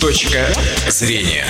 Точка зрения.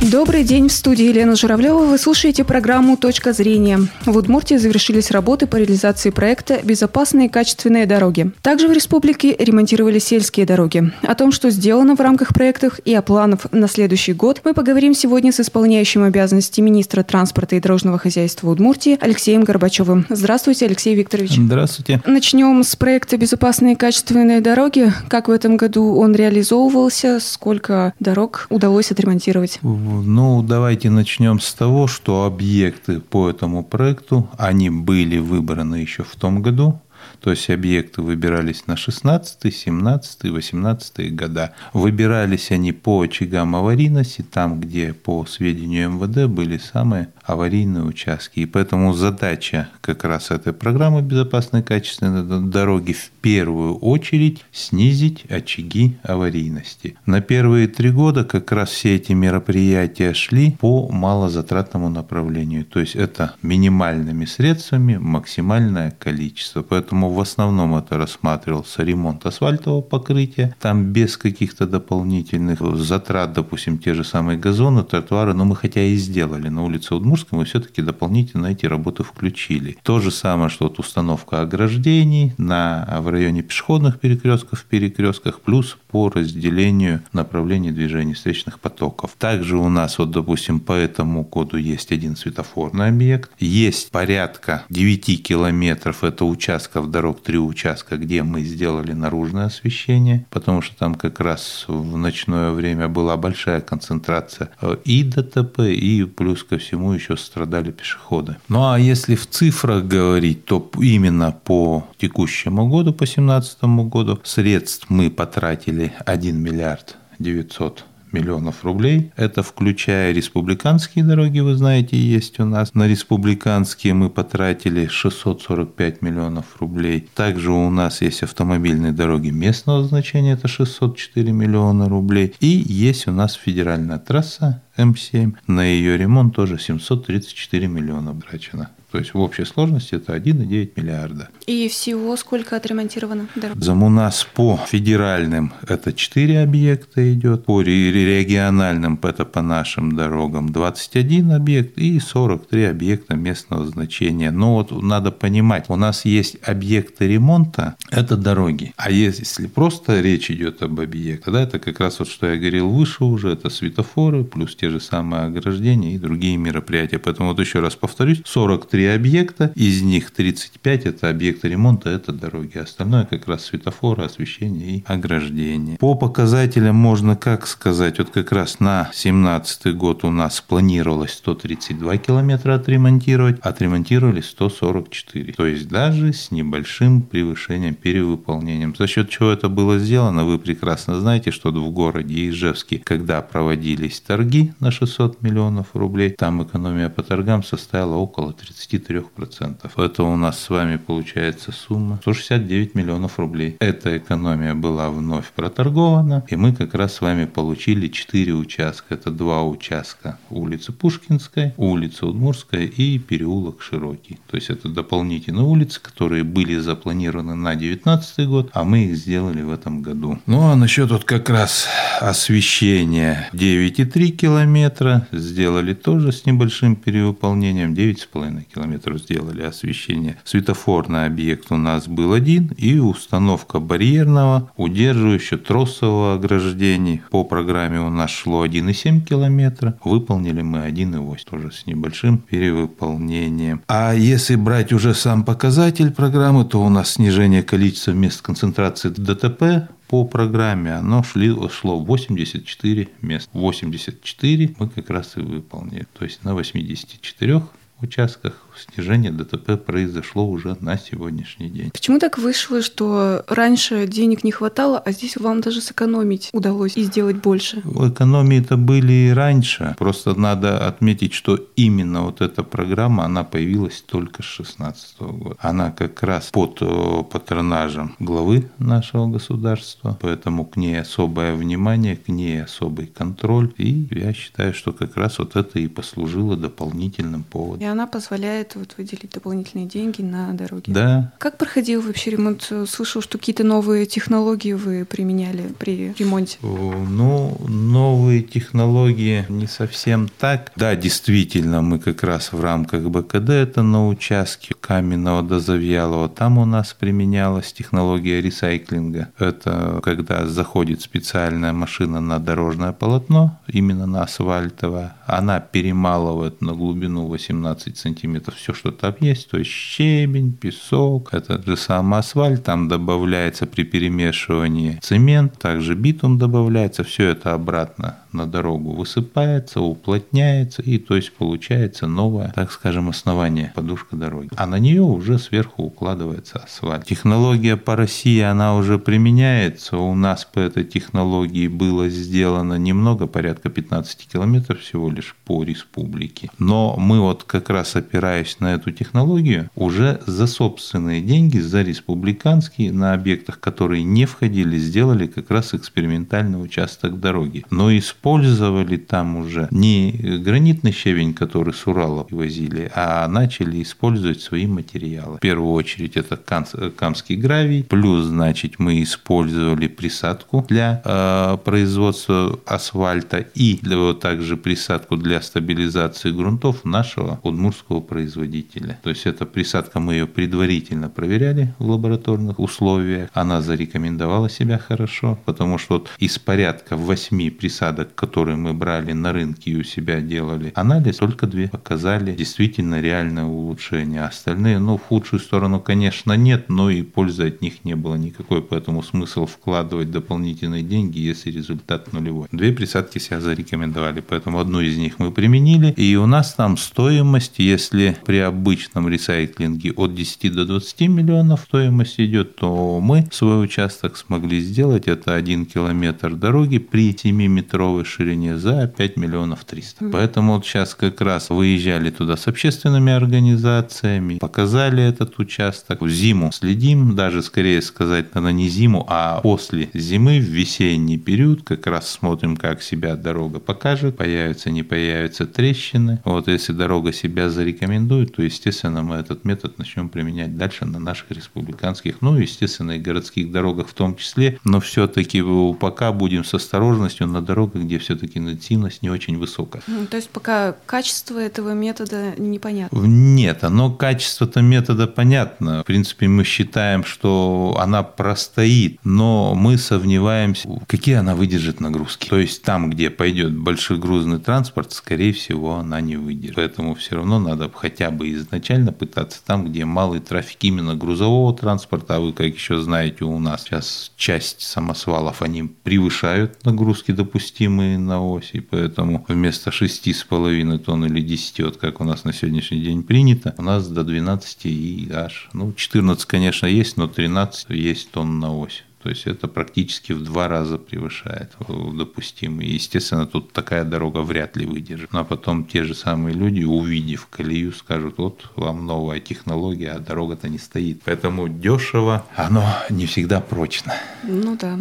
Добрый день, в студии Елена Журавлева. Вы слушаете программу «Точка зрения». В Удмуртии завершились работы по реализации проекта «Безопасные и качественные дороги». Также в республике ремонтировали сельские дороги. О том, что сделано в рамках проектов и о планах на следующий год, мы поговорим сегодня с исполняющим обязанности министра транспорта и дорожного хозяйства Удмуртии Алексеем Горбачевым. Здравствуйте, Алексей Викторович. Здравствуйте. Начнем с проекта «Безопасные и качественные дороги». Как в этом году он реализовывался? Сколько дорог удалось отремонтировать? Ну, давайте начнем с того, что объекты по этому проекту, они были выбраны еще в том году, то есть объекты выбирались на 16, 17, 18 года. Выбирались они по очагам аварийности, там, где по сведению МВД были самые аварийные участки. И поэтому задача как раз этой программы безопасной качественной дороги в первую очередь снизить очаги аварийности. На первые три года как раз все эти мероприятия шли по малозатратному направлению. То есть это минимальными средствами максимальное количество. Поэтому в основном это рассматривался ремонт асфальтового покрытия, там без каких-то дополнительных затрат, допустим, те же самые газоны, тротуары, но мы хотя и сделали на улице Удмурской, мы все-таки дополнительно эти работы включили. То же самое, что вот установка ограждений на, в районе пешеходных перекрестков, перекрестках, плюс по разделению направлений движения встречных потоков. Также у нас, вот, допустим, по этому коду есть один светофорный объект, есть порядка 9 километров, это участков дорог, три участка, где мы сделали наружное освещение, потому что там как раз в ночное время была большая концентрация э, и ДТП, и плюс ко всему еще страдали пешеходы. Ну а если в цифрах говорить, то именно по текущему году, по 2017 году, средств мы потратили 1 миллиард 900 миллионов рублей. Это включая республиканские дороги, вы знаете, есть у нас. На республиканские мы потратили 645 миллионов рублей. Также у нас есть автомобильные дороги местного значения, это 604 миллиона рублей. И есть у нас федеральная трасса М7. На ее ремонт тоже 734 миллиона трачено. То есть в общей сложности это 1,9 миллиарда. И всего сколько отремонтировано дорог? У нас по федеральным это 4 объекта идет, по региональным это по нашим дорогам 21 объект и 43 объекта местного значения. Но вот надо понимать, у нас есть объекты ремонта, это дороги. А если просто речь идет об объекте, тогда это как раз вот что я говорил выше уже, это светофоры, плюс те же самые ограждения и другие мероприятия. Поэтому вот еще раз повторюсь, 43 три объекта, из них 35 это объекты ремонта, это дороги, остальное как раз светофоры, освещение и ограждение. По показателям можно как сказать, вот как раз на 2017 год у нас планировалось 132 километра отремонтировать, отремонтировали 144, то есть даже с небольшим превышением, перевыполнением. За счет чего это было сделано, вы прекрасно знаете, что в городе Ижевске, когда проводились торги на 600 миллионов рублей, там экономия по торгам составила около 30 23%. Это у нас с вами получается сумма 169 миллионов рублей. Эта экономия была вновь проторгована, и мы как раз с вами получили 4 участка. Это два участка улицы Пушкинской, улица Удмурская и переулок Широкий. То есть это дополнительные улицы, которые были запланированы на 2019 год, а мы их сделали в этом году. Ну а насчет вот как раз освещения 9,3 километра сделали тоже с небольшим перевыполнением 9,5 километров сделали освещение. Светофорный объект у нас был один и установка барьерного, удерживающего тросового ограждений. По программе у нас шло 1,7 километра, выполнили мы 1,8, тоже с небольшим перевыполнением. А если брать уже сам показатель программы, то у нас снижение количества мест концентрации ДТП по программе оно шли, шло 84 мест. 84 мы как раз и выполнили. То есть на 84 участках снижение ДТП произошло уже на сегодняшний день. Почему так вышло, что раньше денег не хватало, а здесь вам даже сэкономить удалось и сделать больше? Экономии-то были и раньше. Просто надо отметить, что именно вот эта программа, она появилась только с 2016 года. Она как раз под э, патронажем главы нашего государства, поэтому к ней особое внимание, к ней особый контроль. И я считаю, что как раз вот это и послужило дополнительным поводом она позволяет вот выделить дополнительные деньги на дороги. Да. Как проходил вообще ремонт? Слышал, что какие-то новые технологии вы применяли при ремонте. Ну, новые технологии не совсем так. Да, действительно, мы как раз в рамках БКД это на участке Каменного до Завьялова. Там у нас применялась технология ресайклинга. Это когда заходит специальная машина на дорожное полотно, именно на асфальтовое, она перемалывает на глубину 18 сантиметров все, что там есть, то есть щебень, песок, этот же самый асфальт, там добавляется при перемешивании цемент, также битум добавляется, все это обратно на дорогу высыпается, уплотняется, и то есть получается новое, так скажем, основание, подушка дороги. А на нее уже сверху укладывается асфальт. Технология по России, она уже применяется. У нас по этой технологии было сделано немного, порядка 15 километров всего лишь по республике. Но мы вот как раз опираясь на эту технологию, уже за собственные деньги, за республиканские, на объектах, которые не входили, сделали как раз экспериментальный участок дороги. Но из использовали там уже не гранитный щебень, который с Урала возили, а начали использовать свои материалы. В первую очередь это камский гравий, плюс, значит, мы использовали присадку для э, производства асфальта и для, вот также присадку для стабилизации грунтов нашего удмурского производителя. То есть эта присадка, мы ее предварительно проверяли в лабораторных условиях, она зарекомендовала себя хорошо, потому что вот из порядка 8 присадок, которые мы брали на рынке и у себя делали анализ, только две показали действительно реальное улучшение. Остальные, ну, в худшую сторону, конечно, нет, но и пользы от них не было никакой, поэтому смысл вкладывать дополнительные деньги, если результат нулевой. Две присадки себя зарекомендовали, поэтому одну из них мы применили, и у нас там стоимость, если при обычном ресайклинге от 10 до 20 миллионов стоимость идет, то мы свой участок смогли сделать, это 1 километр дороги при 7-метровой метровой ширине за 5 миллионов 300. Mm. Поэтому вот сейчас как раз выезжали туда с общественными организациями, показали этот участок. В зиму следим, даже скорее сказать, наверное, не зиму, а после зимы, в весенний период, как раз смотрим, как себя дорога покажет, появятся, не появятся трещины. Вот если дорога себя зарекомендует, то, естественно, мы этот метод начнем применять дальше на наших республиканских, ну, естественно, и городских дорогах в том числе. Но все-таки пока будем с осторожностью на дорогах, где все-таки интенсивность не очень высокая. Ну, то есть пока качество этого метода непонятно? Нет, оно качество-то метода понятно. В принципе, мы считаем, что она простоит, но мы сомневаемся, какие она выдержит нагрузки. То есть там, где пойдет большегрузный транспорт, скорее всего, она не выдержит. Поэтому все равно надо хотя бы изначально пытаться там, где малый трафик именно грузового транспорта, а вы, как еще знаете, у нас сейчас часть самосвалов, они превышают нагрузки допустимые мы на оси, поэтому вместо 6,5 тонн или 10, вот как у нас на сегодняшний день принято, у нас до 12 и аж, ну, 14, конечно, есть, но 13 есть тонн на ось. То есть это практически в два раза превышает допустимый. Естественно, тут такая дорога вряд ли выдержит. А потом те же самые люди, увидев колею, скажут, вот вам новая технология, а дорога-то не стоит. Поэтому дешево, оно не всегда прочно. Ну да.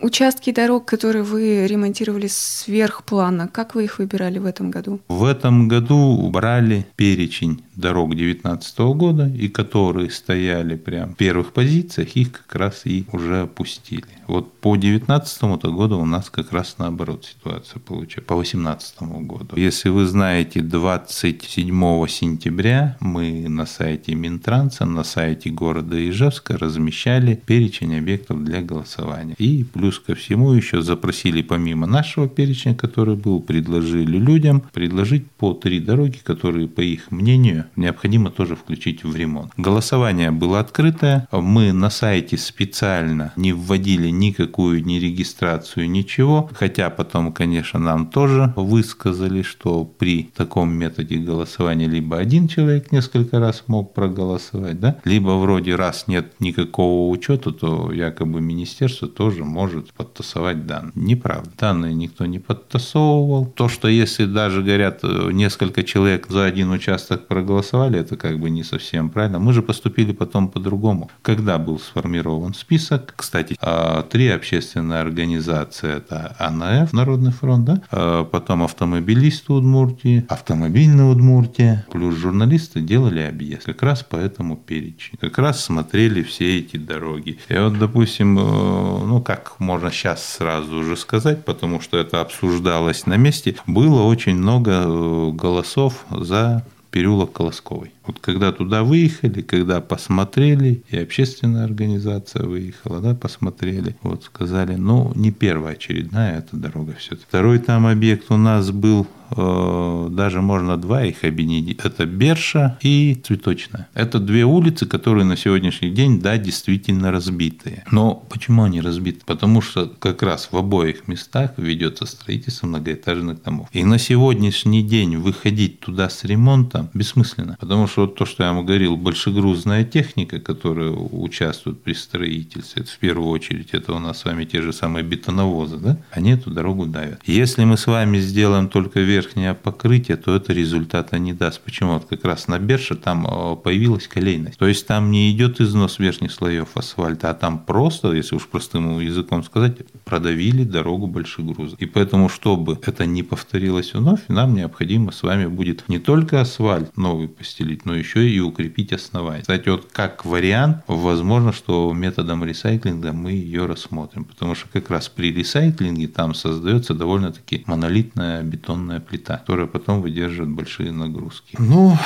Участки дорог, которые вы ремонтировали сверх плана, как вы их выбирали в этом году? В этом году брали перечень дорог 2019 года, и которые стояли прям в первых позициях, их как раз и уже опустили. Вот по 2019 году у нас как раз наоборот ситуация получается, по 2018 году. Если вы знаете, 27 сентября мы на сайте Минтранса, на сайте города Ижевска размещали перечень объектов для голосования. И плюс ко всему еще запросили помимо нашего перечня, который был, предложили людям предложить по три дороги, которые, по их мнению, необходимо тоже включить в ремонт. Голосование было открытое. Мы на сайте специально не вводили никакую ни регистрацию, ничего. Хотя потом, конечно, нам тоже высказали, что при таком методе голосования либо один человек несколько раз мог проголосовать, да, либо вроде раз нет никакого учета, то якобы министерство тоже может подтасовать данные. Неправда. Данные никто не подтасовывал. То, что если даже, говорят, несколько человек за один участок проголосовали, проголосовали, это как бы не совсем правильно. Мы же поступили потом по-другому. Когда был сформирован список, кстати, а, три общественные организации, это АНФ, Народный фронт, да? А, потом автомобилисты Удмуртии, автомобильные Удмуртия, плюс журналисты делали объезд как раз по этому перечню. Как раз смотрели все эти дороги. И вот, допустим, э, ну как можно сейчас сразу уже сказать, потому что это обсуждалось на месте, было очень много э, голосов за переулок Колосковый. Вот когда туда выехали, когда посмотрели, и общественная организация выехала, да, посмотрели, вот сказали, ну, не первая очередная эта дорога все Второй там объект у нас был даже можно два их объединить. Это Берша и Цветочная. Это две улицы, которые на сегодняшний день, да, действительно разбитые. Но почему они разбиты? Потому что как раз в обоих местах ведется строительство многоэтажных домов. И на сегодняшний день выходить туда с ремонтом бессмысленно. Потому что вот то, что я вам говорил, большегрузная техника, которая участвует при строительстве, в первую очередь, это у нас с вами те же самые бетоновозы, да, они эту дорогу давят. Если мы с вами сделаем только верх верхнее покрытие, то это результата не даст. Почему? Вот как раз на Берше там э, появилась колейность. То есть там не идет износ верхних слоев асфальта, а там просто, если уж простым языком сказать, продавили дорогу больших грузов. И поэтому, чтобы это не повторилось вновь, нам необходимо с вами будет не только асфальт новый постелить, но еще и укрепить основание. Кстати, вот как вариант, возможно, что методом ресайклинга мы ее рассмотрим, потому что как раз при ресайклинге там создается довольно-таки монолитная бетонная плита, которая потом выдерживает большие нагрузки. Ну,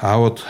а вот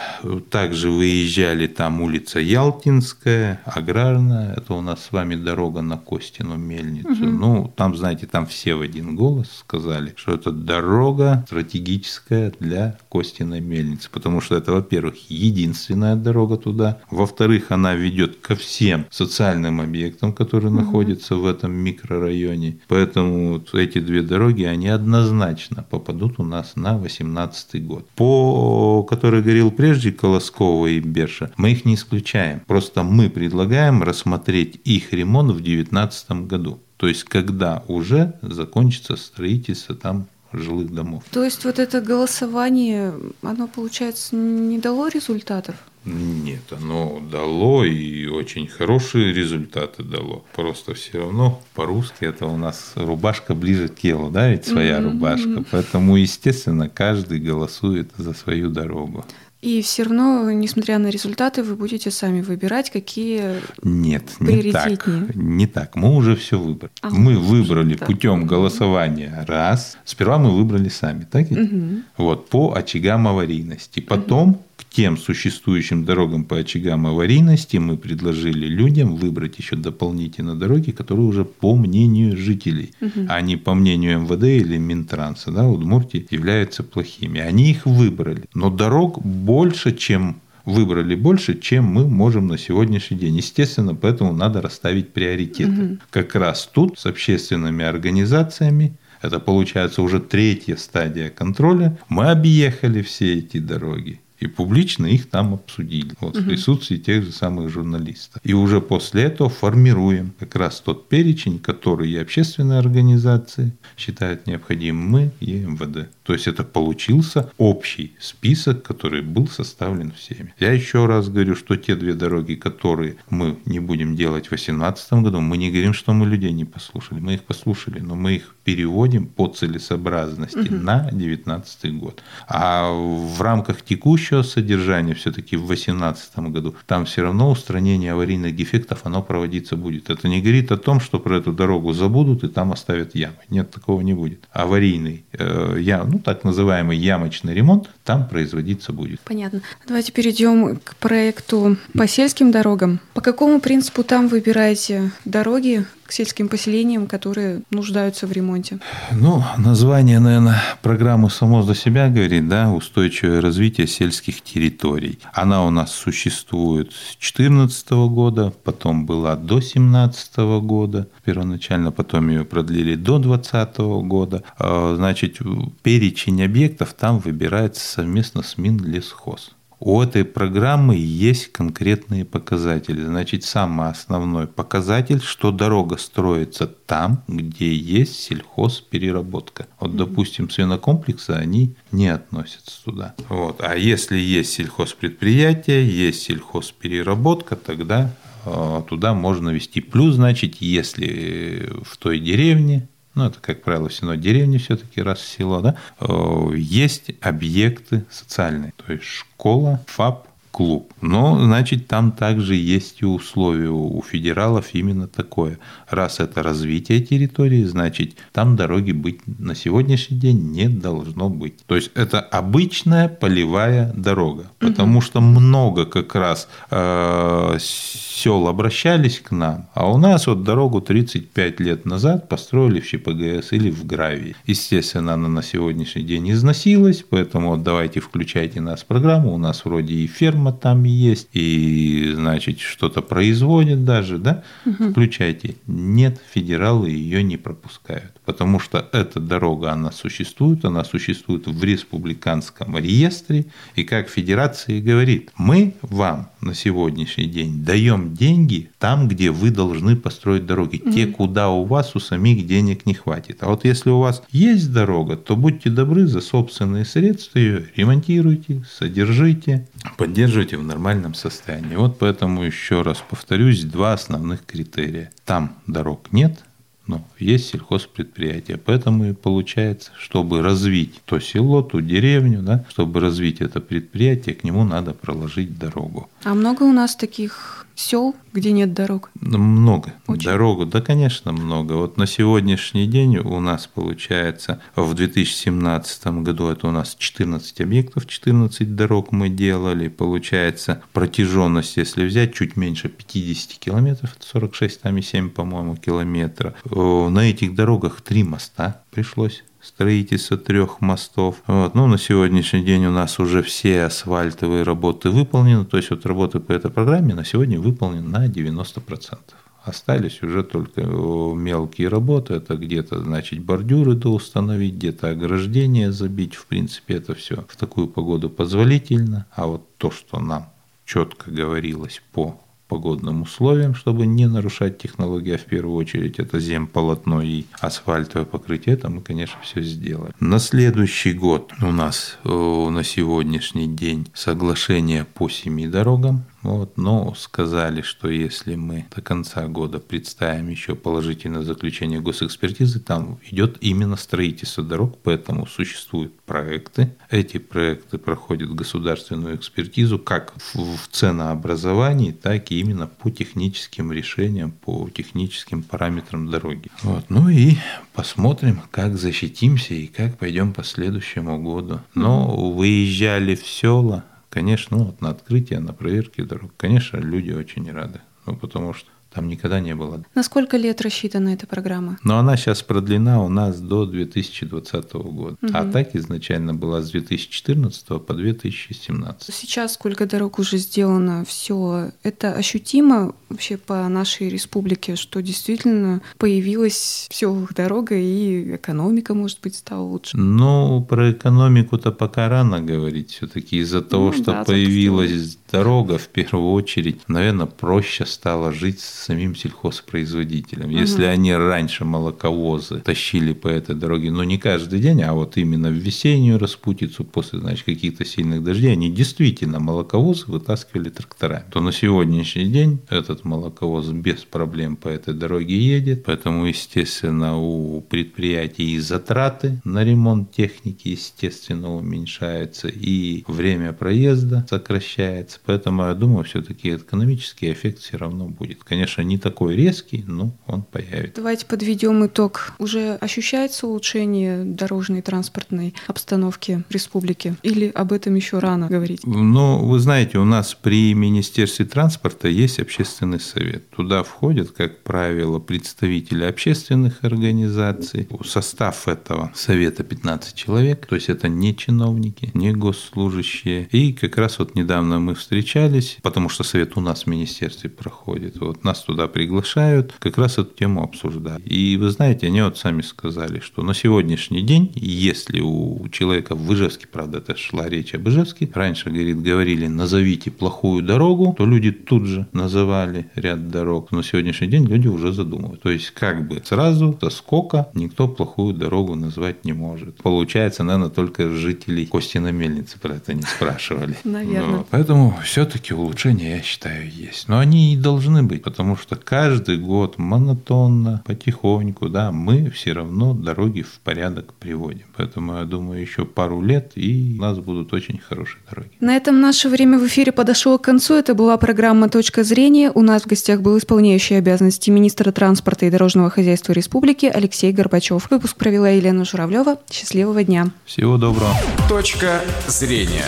также выезжали там улица Ялтинская, Аграрная, это у нас с вами дорога на Костину мельницу. Угу. Ну, там, знаете, там все в один голос сказали, что это дорога стратегическая для Костиной мельницы, потому что это, во-первых, единственная дорога туда, во-вторых, она ведет ко всем социальным объектам, которые угу. находятся в этом микрорайоне. Поэтому вот эти две дороги, они однозначно попадут у нас на 2018 год. По которой говорил прежде Колоскова и Берша, мы их не исключаем. Просто мы предлагаем рассмотреть их ремонт в 2019 году. То есть, когда уже закончится строительство там жилых домов. То есть вот это голосование, оно, получается, не дало результатов? Нет, оно дало и очень хорошие результаты дало. Просто все равно по-русски это у нас рубашка ближе к телу, да, ведь своя mm-hmm. рубашка. Поэтому, естественно, каждый голосует за свою дорогу. И все равно, несмотря на результаты, вы будете сами выбирать, какие Нет, не так. Не так. Мы уже все выбрали. А, мы выбрали так. путем голосования раз. Сперва мы выбрали сами, так? Угу. Вот по очагам аварийности. Потом угу тем существующим дорогам по очагам аварийности мы предложили людям выбрать еще дополнительно дороги, которые уже по мнению жителей, угу. а не по мнению МВД или Минтранса, да, Удмуртии являются плохими. Они их выбрали. Но дорог больше, чем выбрали больше, чем мы можем на сегодняшний день. Естественно, поэтому надо расставить приоритеты. Угу. Как раз тут с общественными организациями это получается уже третья стадия контроля. Мы объехали все эти дороги и публично их там обсудили вот, угу. в присутствии тех же самых журналистов. И уже после этого формируем как раз тот перечень, который и общественные организации считают необходимым, мы и МВД. То есть это получился общий список, который был составлен всеми. Я еще раз говорю, что те две дороги, которые мы не будем делать в 2018 году, мы не говорим, что мы людей не послушали. Мы их послушали, но мы их переводим по целесообразности угу. на 2019 год. А в рамках текущего содержания все-таки в 2018 году там все равно устранение аварийных дефектов оно проводиться будет. Это не говорит о том, что про эту дорогу забудут и там оставят ямы. Нет, такого не будет. Аварийный э, ям, ну так называемый ямочный ремонт там производиться будет. Понятно. Давайте перейдем к проекту по сельским дорогам. По какому принципу там выбираете дороги, к сельским поселениям, которые нуждаются в ремонте? Ну, название, наверное, программы само за себя говорит, да, устойчивое развитие сельских территорий. Она у нас существует с 2014 года, потом была до 2017 года, первоначально потом ее продлили до 2020 года. А, значит, перечень объектов там выбирается совместно с Минлесхоз. У этой программы есть конкретные показатели. Значит, самый основной показатель, что дорога строится там, где есть сельхозпереработка. Вот, допустим, свинокомплексы, они не относятся туда. Вот. А если есть сельхозпредприятие, есть сельхозпереработка, тогда э, туда можно вести. Плюс, значит, если в той деревне ну, это, как правило, все равно деревни все-таки, раз село, да, э, есть объекты социальные, то есть школа, ФАП, клуб. Но, значит, там также есть и условия у федералов именно такое. Раз это развитие территории, значит, там дороги быть на сегодняшний день не должно быть. То есть это обычная полевая дорога, потому угу. что много как раз э, сел обращались к нам, а у нас вот дорогу 35 лет назад построили в ЧПГС или в Гравии. Естественно, она на сегодняшний день износилась, поэтому вот давайте включайте нас в программу, у нас вроде и ферма ферма там есть, и, значит, что-то производит даже, да, угу. включайте. Нет, федералы ее не пропускают, потому что эта дорога, она существует, она существует в республиканском реестре, и как федерация говорит, мы вам на сегодняшний день даем деньги там, где вы должны построить дороги, угу. те, куда у вас у самих денег не хватит. А вот если у вас есть дорога, то будьте добры за собственные средства ее ремонтируйте, содержите, поддерживайте в нормальном состоянии. Вот поэтому еще раз повторюсь, два основных критерия. Там дорог нет, но есть сельхозпредприятие. Поэтому и получается, чтобы развить то село, ту деревню, да, чтобы развить это предприятие, к нему надо проложить дорогу. А много у нас таких сел, где нет дорог? Много. Очень. Дорогу, да, конечно, много. Вот на сегодняшний день у нас получается в 2017 году это у нас 14 объектов, 14 дорог мы делали. Получается протяженность, если взять, чуть меньше 50 километров, это 46,7, по-моему, километра. На этих дорогах три моста пришлось строительство трех мостов. Вот. Ну, на сегодняшний день у нас уже все асфальтовые работы выполнены, то есть вот работы по этой программе на сегодня выполнены на 90%. Остались уже только мелкие работы, это где-то, значит, бордюры доустановить, где-то ограждение забить, в принципе, это все в такую погоду позволительно, а вот то, что нам четко говорилось по погодным условиям, чтобы не нарушать технологии, а в первую очередь это земполотно и асфальтовое покрытие, это мы, конечно, все сделаем. На следующий год у нас э, на сегодняшний день соглашение по семи дорогам, вот, но сказали, что если мы до конца года представим еще положительное заключение госэкспертизы, там идет именно строительство дорог, поэтому существуют проекты. Эти проекты проходят государственную экспертизу как в ценообразовании, так и именно по техническим решениям, по техническим параметрам дороги. Вот. Ну и посмотрим, как защитимся и как пойдем по следующему году. Но выезжали в села, Конечно, ну, вот на открытие, на проверке дорог, конечно, люди очень рады. Ну, потому что там никогда не было. На сколько лет рассчитана эта программа? Но она сейчас продлена у нас до 2020 года. Угу. А так изначально была с 2014 по 2017. Сейчас сколько дорог уже сделано, все это ощутимо вообще по нашей республике, что действительно появилась все дорога и экономика, может быть, стала лучше. Ну, про экономику-то пока рано говорить. Все-таки из-за того, ну, что да, появилась дорога, в первую очередь, наверное, проще стало жить с самим сельхозпроизводителям. Угу. Если они раньше молоковозы тащили по этой дороге, но не каждый день, а вот именно в весеннюю распутицу после, значит, каких-то сильных дождей, они действительно молоковозы вытаскивали тракторами, то на сегодняшний день этот молоковоз без проблем по этой дороге едет, поэтому, естественно, у предприятий и затраты на ремонт техники, естественно, уменьшаются, и время проезда сокращается, поэтому я думаю, все-таки экономический эффект все равно будет. Конечно, не такой резкий, но он появится. Давайте подведем итог. Уже ощущается улучшение дорожной транспортной обстановки в республике? Или об этом еще рано говорить? Ну, вы знаете, у нас при Министерстве транспорта есть общественный совет. Туда входят, как правило, представители общественных организаций. Состав этого совета 15 человек, то есть это не чиновники, не госслужащие. И как раз вот недавно мы встречались встречались, потому что совет у нас в министерстве проходит. Вот нас туда приглашают, как раз эту тему обсуждать. И вы знаете, они вот сами сказали, что на сегодняшний день, если у человека в Ижевске, правда, это шла речь об Ижевске, раньше, говорит, говорили, назовите плохую дорогу, то люди тут же называли ряд дорог. На сегодняшний день люди уже задумывают. То есть, как бы сразу, со сколько никто плохую дорогу назвать не может. Получается, наверное, только жителей Костина мельницы про это не спрашивали. Наверное. Поэтому все-таки улучшения, я считаю, есть. Но они и должны быть, потому что каждый год монотонно, потихоньку, да, мы все равно дороги в порядок приводим. Поэтому я думаю, еще пару лет, и у нас будут очень хорошие дороги. На этом наше время в эфире подошло к концу. Это была программа «Точка зрения». У нас в гостях был исполняющий обязанности министра транспорта и дорожного хозяйства республики Алексей Горбачев. Выпуск провела Елена Журавлева. Счастливого дня. Всего доброго. Точка зрения.